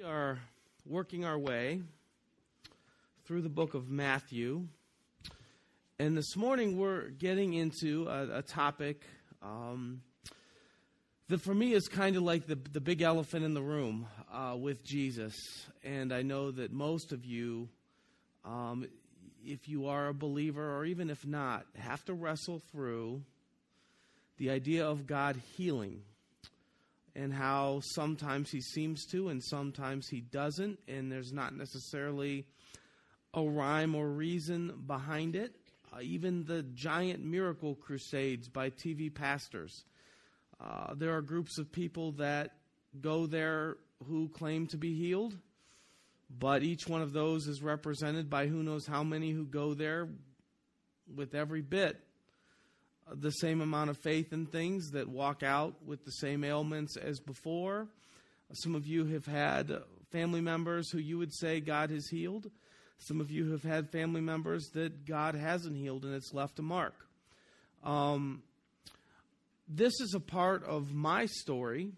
We are working our way through the book of Matthew. And this morning we're getting into a, a topic um, that for me is kind of like the, the big elephant in the room uh, with Jesus. And I know that most of you, um, if you are a believer or even if not, have to wrestle through the idea of God healing and how sometimes he seems to and sometimes he doesn't, and there's not necessarily a rhyme or reason behind it. Uh, even the giant miracle crusades by TV pastors. Uh, there are groups of people that go there who claim to be healed, but each one of those is represented by who knows how many who go there with every bit the same amount of faith in things that walk out with the same ailments as before. Some of you have had family members who you would say God has healed. Some of you have had family members that God hasn't healed and it's left a mark. Um, this is a part of my story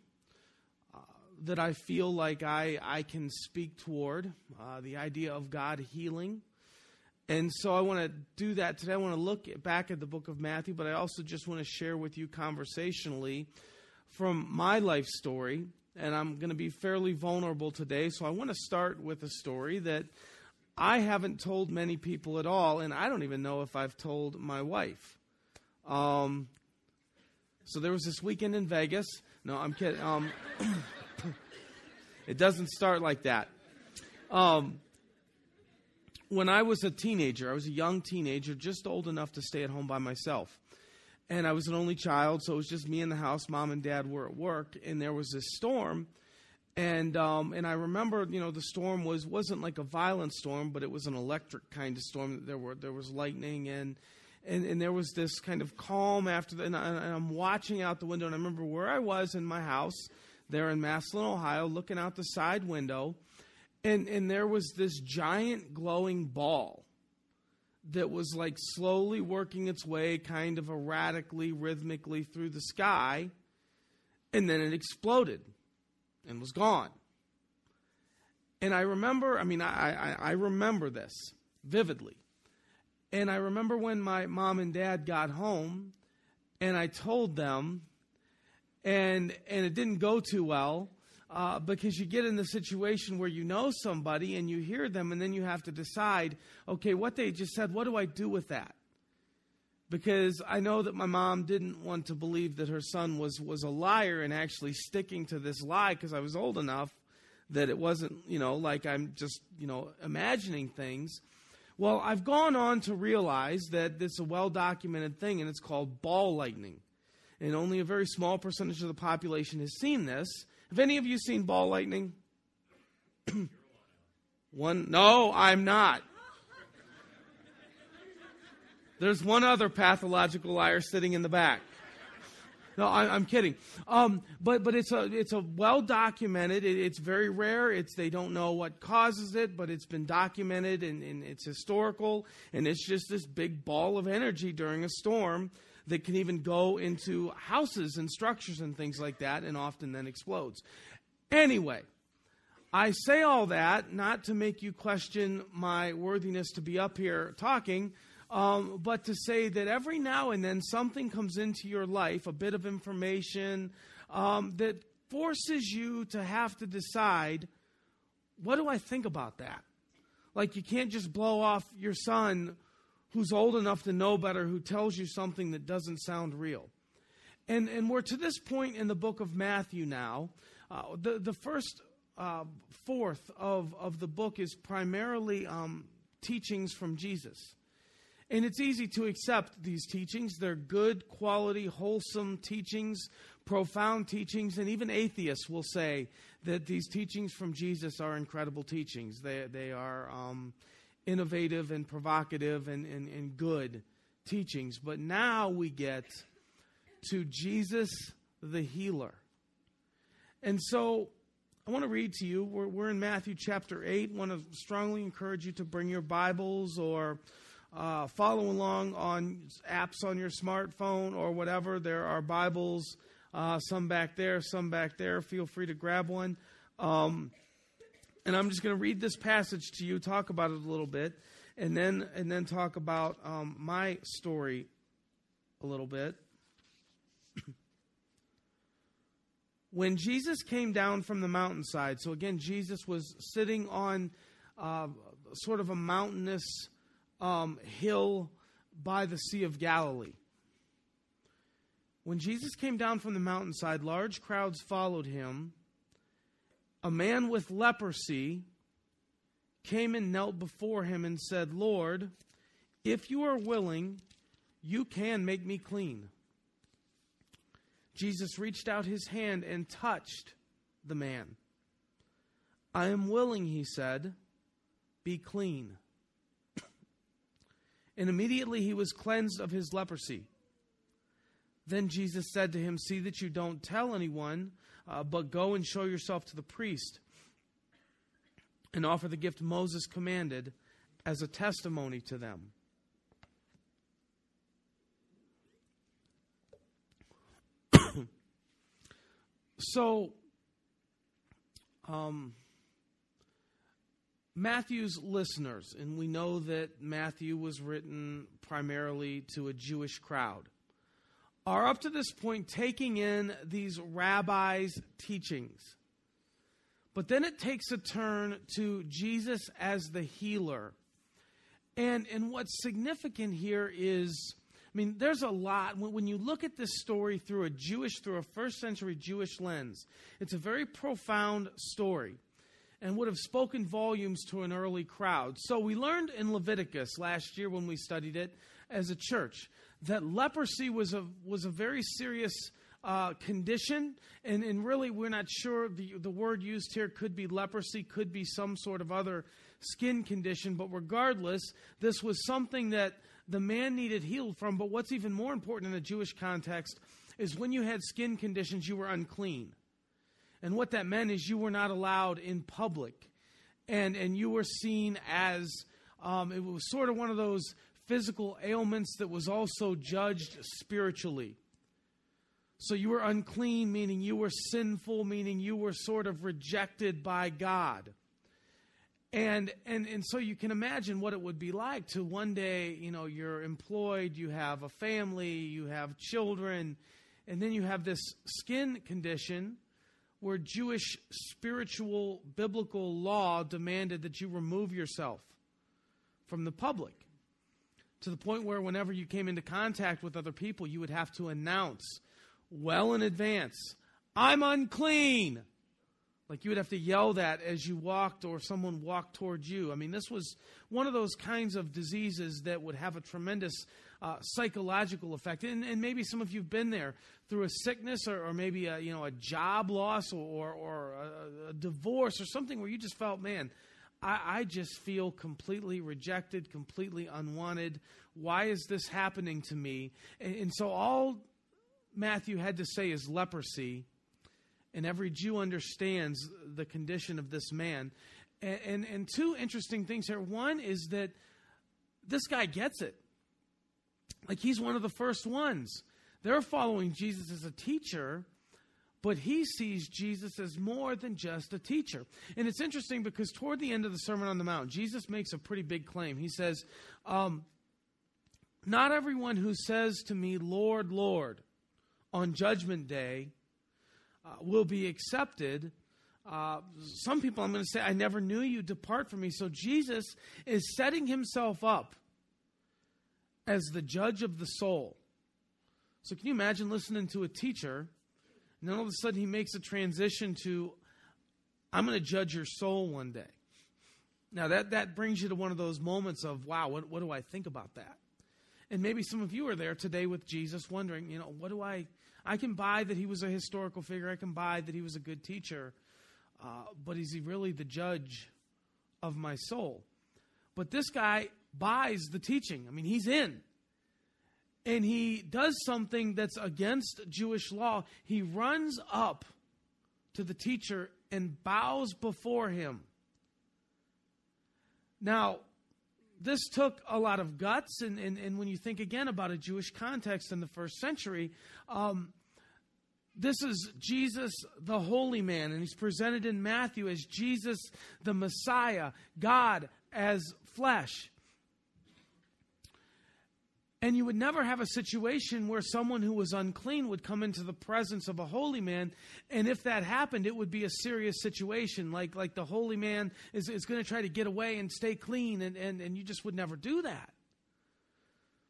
uh, that I feel like I, I can speak toward uh, the idea of God healing. And so I want to do that today. I want to look back at the book of Matthew, but I also just want to share with you conversationally from my life story. And I'm going to be fairly vulnerable today. So I want to start with a story that I haven't told many people at all, and I don't even know if I've told my wife. Um, so there was this weekend in Vegas. No, I'm kidding. Um, it doesn't start like that. Um, when I was a teenager, I was a young teenager, just old enough to stay at home by myself. And I was an only child, so it was just me in the house. Mom and dad were at work, and there was this storm. And um, and I remember, you know, the storm was wasn't like a violent storm, but it was an electric kind of storm. There were there was lightning and and, and there was this kind of calm after that. And, I, and I'm watching out the window, and I remember where I was in my house there in Massillon, Ohio, looking out the side window and and there was this giant glowing ball that was like slowly working its way kind of erratically rhythmically through the sky and then it exploded and was gone. And i remember i mean i i, I remember this vividly. And i remember when my mom and dad got home and i told them and and it didn't go too well uh, because you get in the situation where you know somebody and you hear them, and then you have to decide, okay, what they just said, what do I do with that? Because I know that my mom didn't want to believe that her son was, was a liar and actually sticking to this lie because I was old enough that it wasn't, you know, like I'm just, you know, imagining things. Well, I've gone on to realize that this is a well documented thing and it's called ball lightning. And only a very small percentage of the population has seen this. Have any of you seen ball lightning? one? No, I'm not. There's one other pathological liar sitting in the back. No, I, am kidding. Um, but but it's a it's a well documented. It, it's very rare. It's they don't know what causes it, but it's been documented and, and it's historical. And it's just this big ball of energy during a storm that can even go into houses and structures and things like that and often then explodes. Anyway, I say all that not to make you question my worthiness to be up here talking, um, but to say that every now and then something comes into your life, a bit of information um, that forces you to have to decide what do I think about that? Like you can't just blow off your son who's old enough to know better, who tells you something that doesn't sound real. And, and we're to this point in the book of Matthew now. Uh, the, the first uh, fourth of, of the book is primarily um, teachings from Jesus. And it's easy to accept these teachings. They're good, quality, wholesome teachings, profound teachings, and even atheists will say that these teachings from Jesus are incredible teachings. They, they are um, innovative and provocative and, and, and good teachings. But now we get to Jesus the healer. And so I want to read to you. We're, we're in Matthew chapter 8. I want to strongly encourage you to bring your Bibles or uh, follow along on apps on your smartphone or whatever. There are Bibles, uh, some back there, some back there. Feel free to grab one. Um, And I'm just going to read this passage to you, talk about it a little bit, and then and then talk about um, my story a little bit. when Jesus came down from the mountainside, so again, Jesus was sitting on uh, sort of a mountainous um, hill by the Sea of Galilee. When Jesus came down from the mountainside, large crowds followed him. A man with leprosy came and knelt before him and said, Lord, if you are willing, you can make me clean. Jesus reached out his hand and touched the man. I am willing, he said, be clean. And immediately he was cleansed of his leprosy. Then Jesus said to him, See that you don't tell anyone, uh, but go and show yourself to the priest and offer the gift Moses commanded as a testimony to them. so, um, Matthew's listeners, and we know that Matthew was written primarily to a Jewish crowd, are up to this point taking in these rabbis' teachings. But then it takes a turn to Jesus as the healer. And, and what's significant here is, I mean, there's a lot. When, when you look at this story through a Jewish, through a first century Jewish lens, it's a very profound story and would have spoken volumes to an early crowd. So we learned in Leviticus last year when we studied it as a church that leprosy was a was a very serious uh, condition, and, and really we're not sure the the word used here could be leprosy, could be some sort of other skin condition, but regardless, this was something that the man needed healed from. But what's even more important in the Jewish context is when you had skin conditions, you were unclean. And what that meant is you were not allowed in public. And, and you were seen as, um, it was sort of one of those physical ailments that was also judged spiritually. So you were unclean, meaning you were sinful, meaning you were sort of rejected by God. And, and, and so you can imagine what it would be like to one day, you know, you're employed, you have a family, you have children, and then you have this skin condition where Jewish spiritual biblical law demanded that you remove yourself from the public to the point where whenever you came into contact with other people, you would have to announce well in advance, I'm unclean. Like you would have to yell that as you walked or someone walked towards you. I mean, this was one of those kinds of diseases that would have a tremendous uh, psychological effect. And, and, maybe some of you've been there through a sickness or, or maybe a, you know, a job loss or, or, or a, a, divorce or something where you just felt, man, I, I just feel completely rejected, completely unwanted. Why is this happening to me? And, and so all Matthew had to say is leprosy. And every Jew understands the condition of this man. And, and, and two interesting things here. One is that this guy gets it. Like he's one of the first ones. They're following Jesus as a teacher, but he sees Jesus as more than just a teacher. And it's interesting because toward the end of the Sermon on the Mount, Jesus makes a pretty big claim. He says, um, Not everyone who says to me, Lord, Lord, on Judgment Day uh, will be accepted. Uh, some people, I'm going to say, I never knew you, depart from me. So Jesus is setting himself up as the judge of the soul. So, can you imagine listening to a teacher, and then all of a sudden he makes a transition to, I'm going to judge your soul one day. Now, that, that brings you to one of those moments of, wow, what, what do I think about that? And maybe some of you are there today with Jesus wondering, you know, what do I. I can buy that he was a historical figure, I can buy that he was a good teacher, uh, but is he really the judge of my soul? But this guy buys the teaching. I mean, he's in. And he does something that's against Jewish law. He runs up to the teacher and bows before him. Now, this took a lot of guts, and, and, and when you think again about a Jewish context in the first century, um, this is Jesus, the holy man, and he's presented in Matthew as Jesus, the Messiah, God as flesh. And you would never have a situation where someone who was unclean would come into the presence of a holy man. And if that happened, it would be a serious situation. Like, like the holy man is, is going to try to get away and stay clean, and, and, and you just would never do that.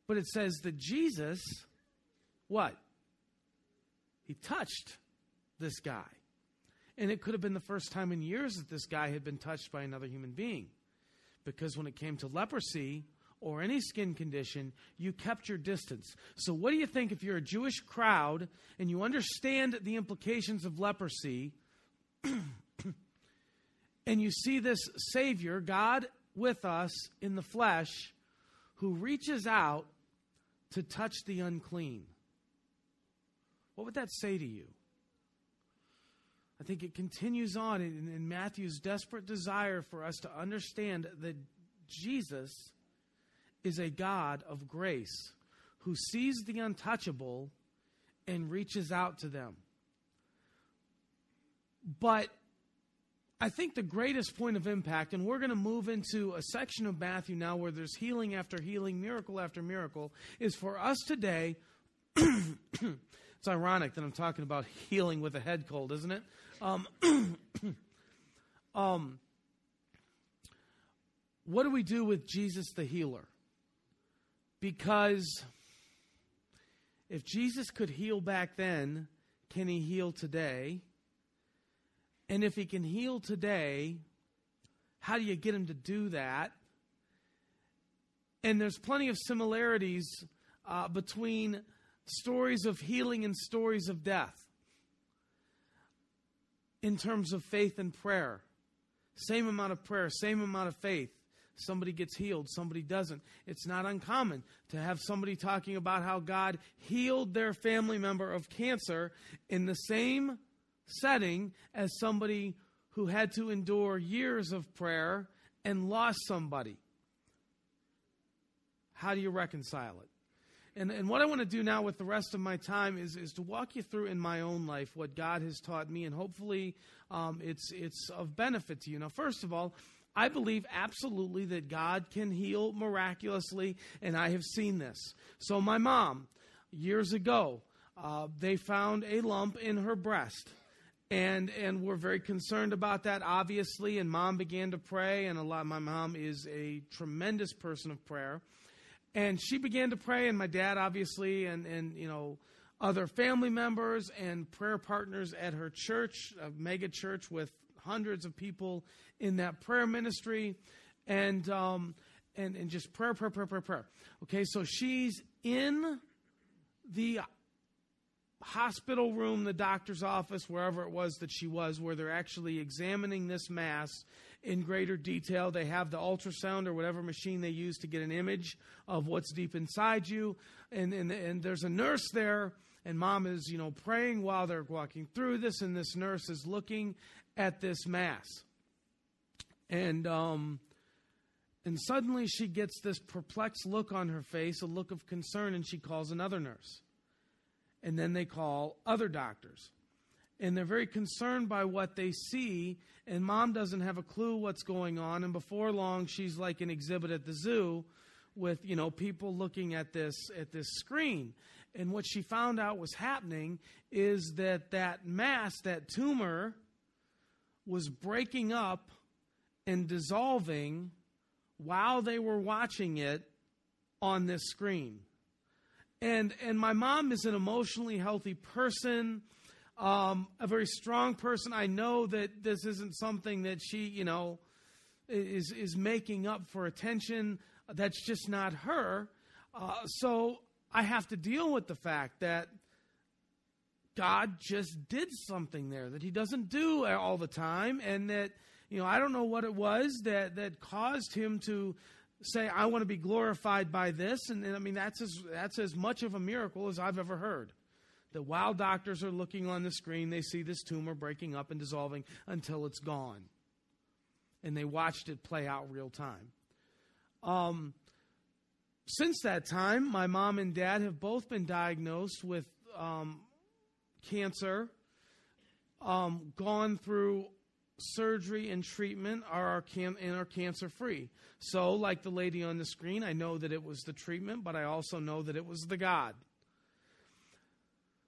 But it says that Jesus, what? He touched this guy. And it could have been the first time in years that this guy had been touched by another human being. Because when it came to leprosy, or any skin condition, you kept your distance. So, what do you think if you're a Jewish crowd and you understand the implications of leprosy and you see this Savior, God with us in the flesh, who reaches out to touch the unclean? What would that say to you? I think it continues on in, in Matthew's desperate desire for us to understand that Jesus is a God of grace who sees the untouchable and reaches out to them. But I think the greatest point of impact, and we're going to move into a section of Matthew now where there's healing after healing, miracle after miracle, is for us today. it's ironic that I'm talking about healing with a head cold, isn't it? Um, um, what do we do with Jesus the healer? Because if Jesus could heal back then, can he heal today? And if he can heal today, how do you get him to do that? And there's plenty of similarities uh, between stories of healing and stories of death in terms of faith and prayer. Same amount of prayer, same amount of faith somebody gets healed, somebody doesn't. It's not uncommon to have somebody talking about how God healed their family member of cancer in the same setting as somebody who had to endure years of prayer and lost somebody. How do you reconcile it? And, and what I want to do now with the rest of my time is, is to walk you through in my own life what God has taught me, and hopefully um, it's, it's of benefit to you. Now, first of all, I believe absolutely that God can heal miraculously, and I have seen this. So, my mom, years ago, uh, they found a lump in her breast. And, and we're very concerned about that, obviously. And mom began to pray, and a lot. My mom is a tremendous person of prayer, and she began to pray. And my dad, obviously, and and you know, other family members and prayer partners at her church, a mega church with hundreds of people in that prayer ministry, and um, and and just prayer, prayer, prayer, prayer, prayer. Okay, so she's in the hospital room, the doctor's office, wherever it was that she was, where they're actually examining this mass in greater detail. They have the ultrasound or whatever machine they use to get an image of what's deep inside you. And, and, and there's a nurse there, and mom is, you know, praying while they're walking through this, and this nurse is looking at this mass. And um, and suddenly she gets this perplexed look on her face, a look of concern, and she calls another nurse. And then they call other doctors. And they're very concerned by what they see, and mom doesn't have a clue what's going on. And before long, she's like an exhibit at the zoo with, you know, people looking at this at this screen. And what she found out was happening is that that mass, that tumor, was breaking up and dissolving while they were watching it on this screen. And, and my mom is an emotionally healthy person, um, a very strong person. I know that this isn't something that she, you know, is, is making up for attention. That's just not her. Uh, so I have to deal with the fact that God just did something there that He doesn't do all the time, and that you know I don't know what it was that that caused Him to say, "I want to be glorified by this," and, and I mean that's as that's as much of a miracle as I've ever heard. That while doctors are looking on the screen, they see this tumor breaking up and dissolving until it's gone, and they watched it play out real time. Um, since that time, my mom and dad have both been diagnosed with um, cancer, um, gone through surgery and treatment are can- and are cancer free. So, like the lady on the screen, I know that it was the treatment, but I also know that it was the God.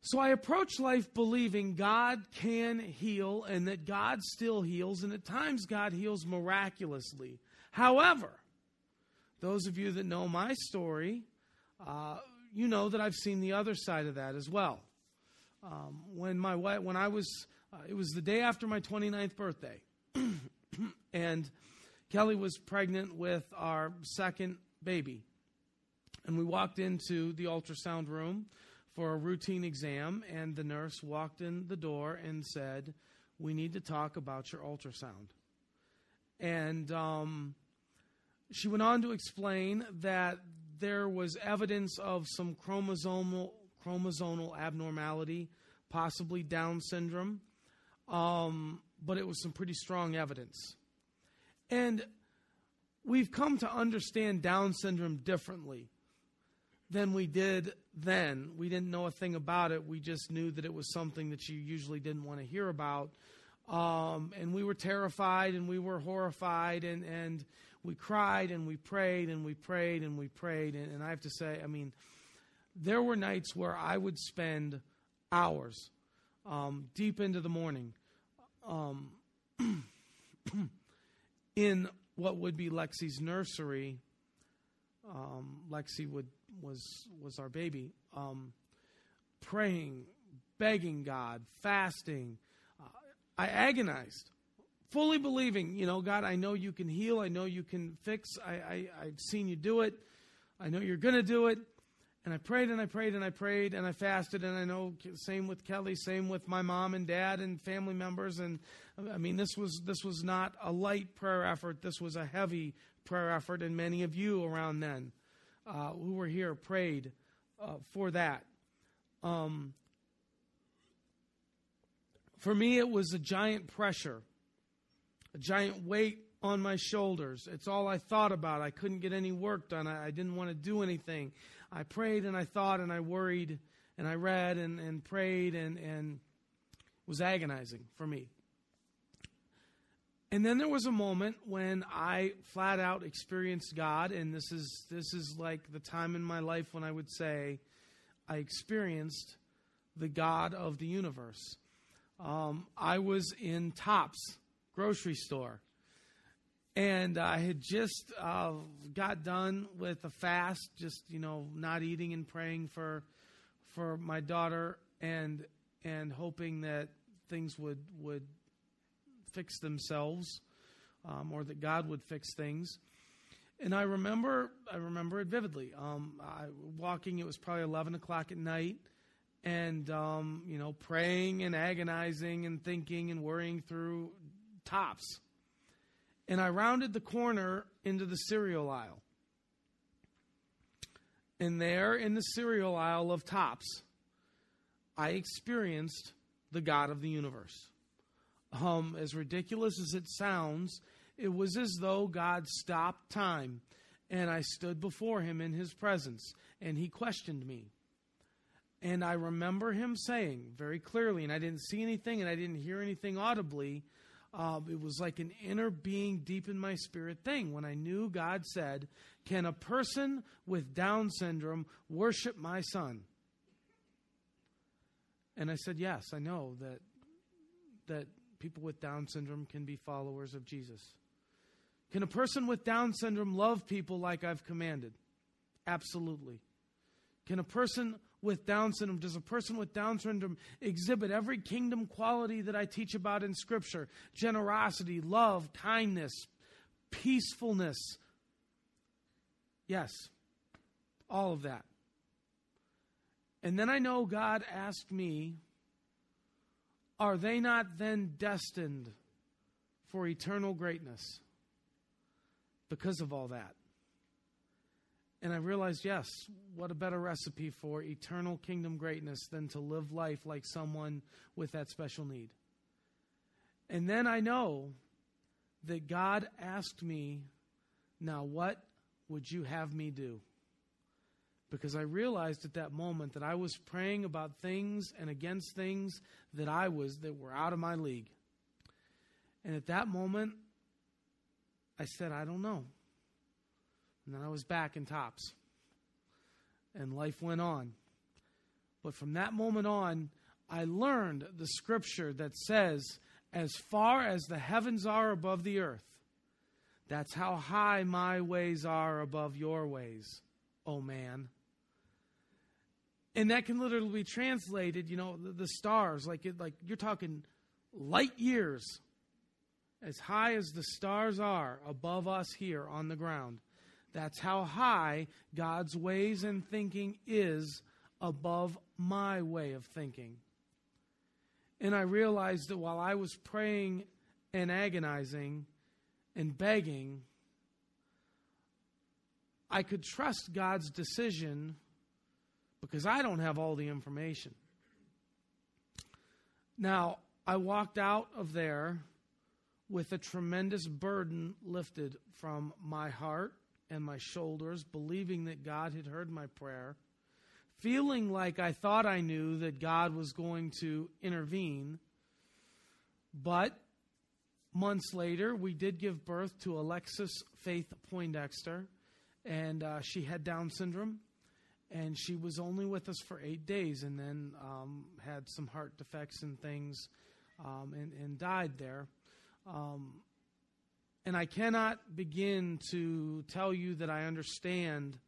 So I approach life believing God can heal and that God still heals, and at times God heals miraculously. However, those of you that know my story, uh, you know that I've seen the other side of that as well. Um, when my wife, when I was, uh, it was the day after my 29th birthday, and Kelly was pregnant with our second baby, and we walked into the ultrasound room for a routine exam, and the nurse walked in the door and said, "We need to talk about your ultrasound." And um, she went on to explain that there was evidence of some chromosomal chromosomal abnormality, possibly Down syndrome, um, but it was some pretty strong evidence. And we've come to understand Down syndrome differently than we did then. We didn't know a thing about it. We just knew that it was something that you usually didn't want to hear about. Um, and we were terrified and we were horrified and, and we cried and we prayed and we prayed and we prayed. And, and I have to say, I mean, there were nights where I would spend hours um, deep into the morning um, in what would be Lexi's nursery. Um, Lexi would was was our baby, um, praying, begging God, fasting. Uh, I agonized, fully believing, you know, God, I know you can heal. I know you can fix. I, I I've seen you do it. I know you're going to do it. And I prayed and I prayed and I prayed and I fasted and I know same with Kelly, same with my mom and dad and family members and I mean this was this was not a light prayer effort. This was a heavy prayer effort and many of you around then uh, who were here prayed uh, for that. Um, for me, it was a giant pressure, a giant weight on my shoulders. It's all I thought about. I couldn't get any work done. I, I didn't want to do anything. I prayed and I thought and I worried and I read and, and prayed and, and was agonizing for me. And then there was a moment when I flat out experienced God, and this is this is like the time in my life when I would say I experienced the God of the universe. Um, I was in Tops grocery store, and I had just uh, got done with a fast, just you know, not eating and praying for for my daughter, and and hoping that things would would fix themselves, um, or that God would fix things. And I remember, I remember it vividly. Um, I, walking, it was probably eleven o'clock at night, and um, you know, praying and agonizing and thinking and worrying through Tops. And I rounded the corner into the cereal aisle. And there in the cereal aisle of Tops, I experienced the God of the universe um, as ridiculous as it sounds, it was as though God stopped time and I stood before him in his presence and he questioned me. And I remember him saying very clearly, and I didn't see anything and I didn't hear anything audibly. Uh, it was like an inner being deep in my spirit thing when I knew God said, Can a person with Down syndrome worship my son? And I said, Yes, I know that that people with Down syndrome can be followers of Jesus? Can a person with Down syndrome love people like I've commanded? Absolutely. Can a person with Down syndrome, does a person with Down syndrome exhibit every kingdom quality that I teach about in Scripture? Generosity, love, kindness, peacefulness. Yes, all of that. And then I know God asked me are they not then destined for eternal greatness because of all that? And I realized, yes, what a better recipe for eternal kingdom greatness than to live life like someone with that special need. And then I know that God asked me, now what would you have me do? because I realized at that moment that I was praying about things and against things that I was that were out of my league. And at that moment, I said, I don't know. And then I was back in Tops. And life went on. But from that moment on, I learned the scripture that says, As far as the heavens are above the earth, that's how high my ways are above your ways, oh man. And that can literally be translated, you know, the, the stars, like it, like you're talking light years, as high as the stars are above us here on the ground. That's how high God's ways and thinking is above my way of thinking. And I realized that while I was praying and agonizing and begging, I could trust God's decision because I don't have all the information. Now, I walked out of there with a tremendous burden lifted from my heart and my shoulders, believing that God had heard my prayer feeling like I thought I knew that God was going to intervene. But months later, we did give birth to Alexis Faith Poindexter, and uh, she had Down syndrome. And she was only with us for eight days and then um, had some heart defects and things um, and, and, died there. Um, and I cannot begin to tell you that I understand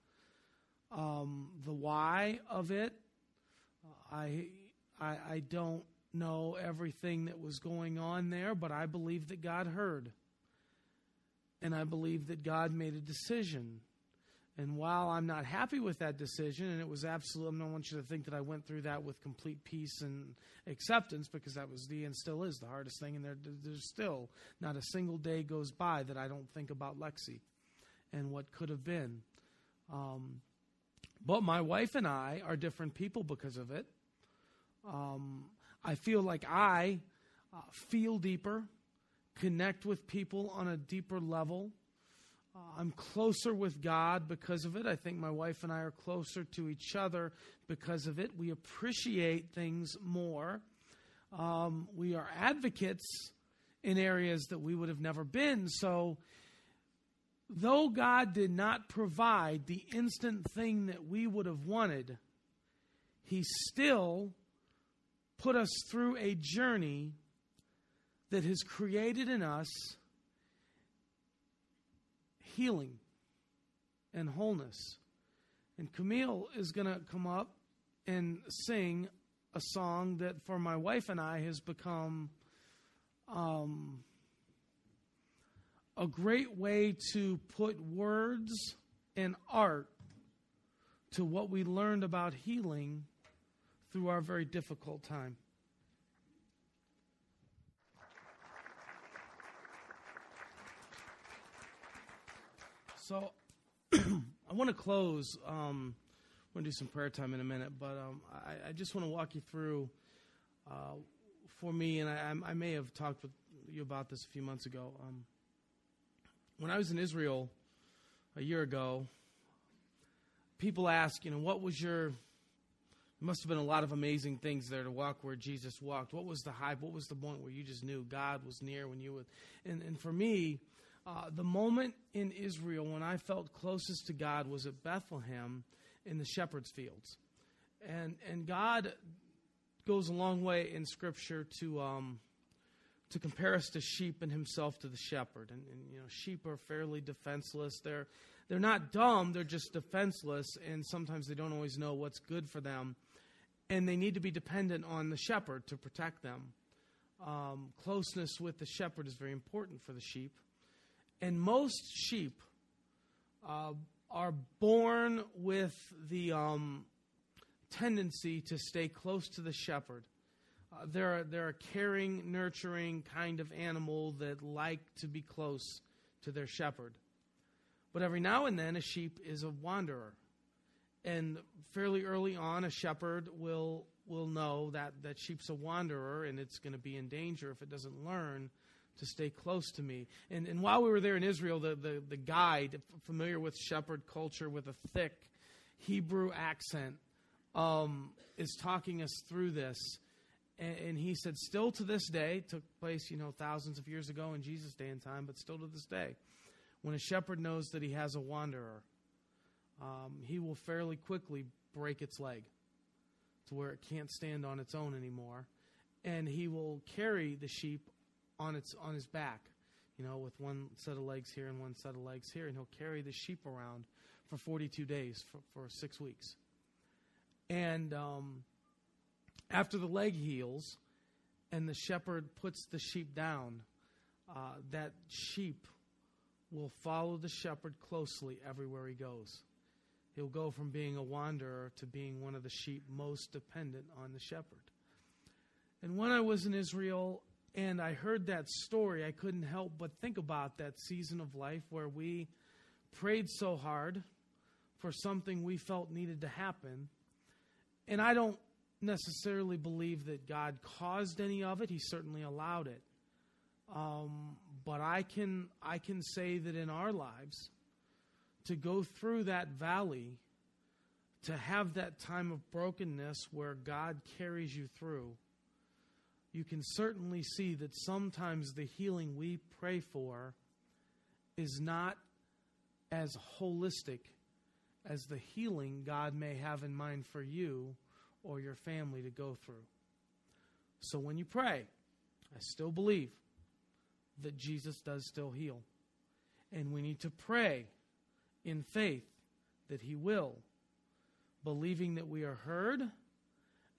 um, the why of it. I, I, I don't know everything that was going on there, but I believe that God heard. And I believe that God made a decision. And while I'm not happy with that decision, and it was absolutely, I don't want you to think that I went through that with complete peace and acceptance, because that was the and still is the hardest thing. And there, there's still not a single day goes by that I don't think about Lexi and what could have been. Um, but my wife and I are different people because of it. Um, I feel like I uh, feel deeper, connect with people on a deeper level. I'm closer with God because of it. I think my wife and I are closer to each other because of it. We appreciate things more. Um, we are advocates in areas that we would have never been. So though God did not provide the instant thing that we would have wanted, He still put us through a journey that has created in us healing and wholeness. And Camille is going to come up and sing a song that for my wife and I has become um, a great way to put words and art to what we learned about healing through our very difficult time. So I want to close. Um, we're going to do some prayer time in a minute, but um, I, I, just want to walk you through uh, for me, and I, I, may have talked with you about this a few months ago. Um, when I was in Israel a year ago, people ask, you know, what was your must have been a lot of amazing things there to walk where Jesus walked. What was the high? What was the point where you just knew God was near when you were? And, and for me, uh, the moment in Israel when I felt closest to God was at Bethlehem in the shepherd's fields, and and God goes a long way in Scripture to um, to compare us to sheep and himself to the shepherd. And, and, you know, sheep are fairly defenseless. They're they're not dumb. They're just defenseless, and sometimes they don't always know what's good for them, and they need to be dependent on the shepherd to protect them. Um, closeness with the shepherd is very important for the sheep, and most sheep uh, are born with the um, tendency to stay close to the shepherd uh, they're, they're a caring, nurturing kind of animal that like to be close to their shepherd. But every now and then, a sheep is a wanderer. And fairly early on, a shepherd will, will know that that sheep's a wanderer and it's going to be in danger if it doesn't learn to stay close to me. And, and while we were there in Israel, the, the, the guide, familiar with shepherd culture with a thick, Hebrew accent, um, is talking us through this. And, and he said, still to this day, took place, you know, thousands of years ago in Jesus' day and time, but still to this day, when a shepherd knows that he has a wanderer, um, he will fairly quickly break its leg to where it can't stand on its own anymore, and he will carry the sheep on its on his back, you know, with one set of legs here and one set of legs here, and he'll carry the sheep around for 42 days for, for six weeks. And um, after the leg heals, and the shepherd puts the sheep down, uh, that sheep will follow the shepherd closely everywhere he goes. He'll go from being a wanderer to being one of the sheep most dependent on the shepherd. And when I was in Israel and I heard that story, I couldn't help but think about that season of life where we prayed so hard for something we felt needed to happen. And I don't necessarily believe that God caused any of it, He certainly allowed it. Um, but I can, I can say that in our lives, to go through that valley, to have that time of brokenness where God carries you through, you can certainly see that sometimes the healing we pray for is not as holistic as the healing God may have in mind for you or your family to go through. So when you pray, I still believe that Jesus does still heal. And we need to pray in faith that He will, believing that we are heard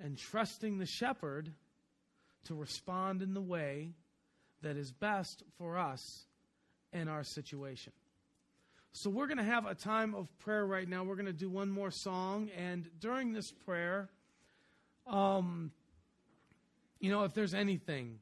and trusting the shepherd to respond in the way that is best for us and our situation. So, we're going to have a time of prayer right now. We're going to do one more song. And during this prayer, um, you know, if there's anything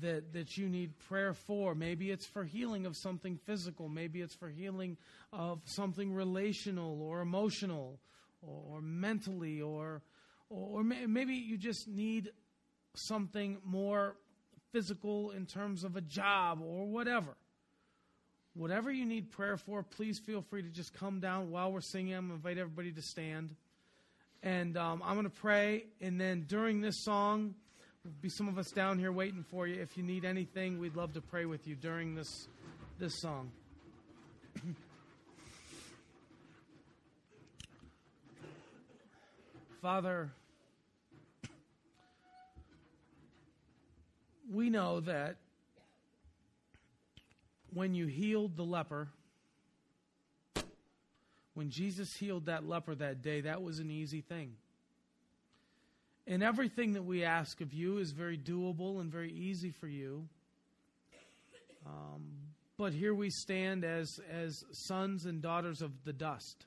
that that you need prayer for. Maybe it's for healing of something physical. Maybe it's for healing of something relational or emotional or, or mentally or or maybe you just need something more physical in terms of a job or whatever. Whatever you need prayer for, please feel free to just come down while we're singing. I'm going to invite everybody to stand. And um, I'm going to pray. And then during this song, be some of us down here waiting for you. If you need anything, we'd love to pray with you during this this song. Father, we know that when you healed the leper, when Jesus healed that leper that day, that was an easy thing. And everything that we ask of you is very doable and very easy for you. Um, but here we stand as, as sons and daughters of the dust.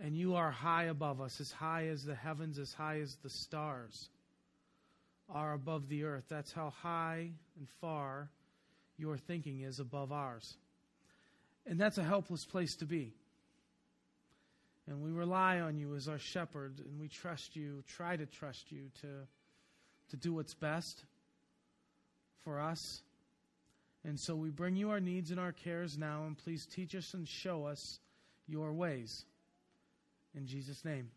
And you are high above us, as high as the heavens, as high as the stars are above the earth. That's how high and far your thinking is above ours. And that's a helpless place to be. And we rely on you as our shepherd, and we trust you, try to trust you to, to do what's best for us. And so we bring you our needs and our cares now, and please teach us and show us your ways. In Jesus' name.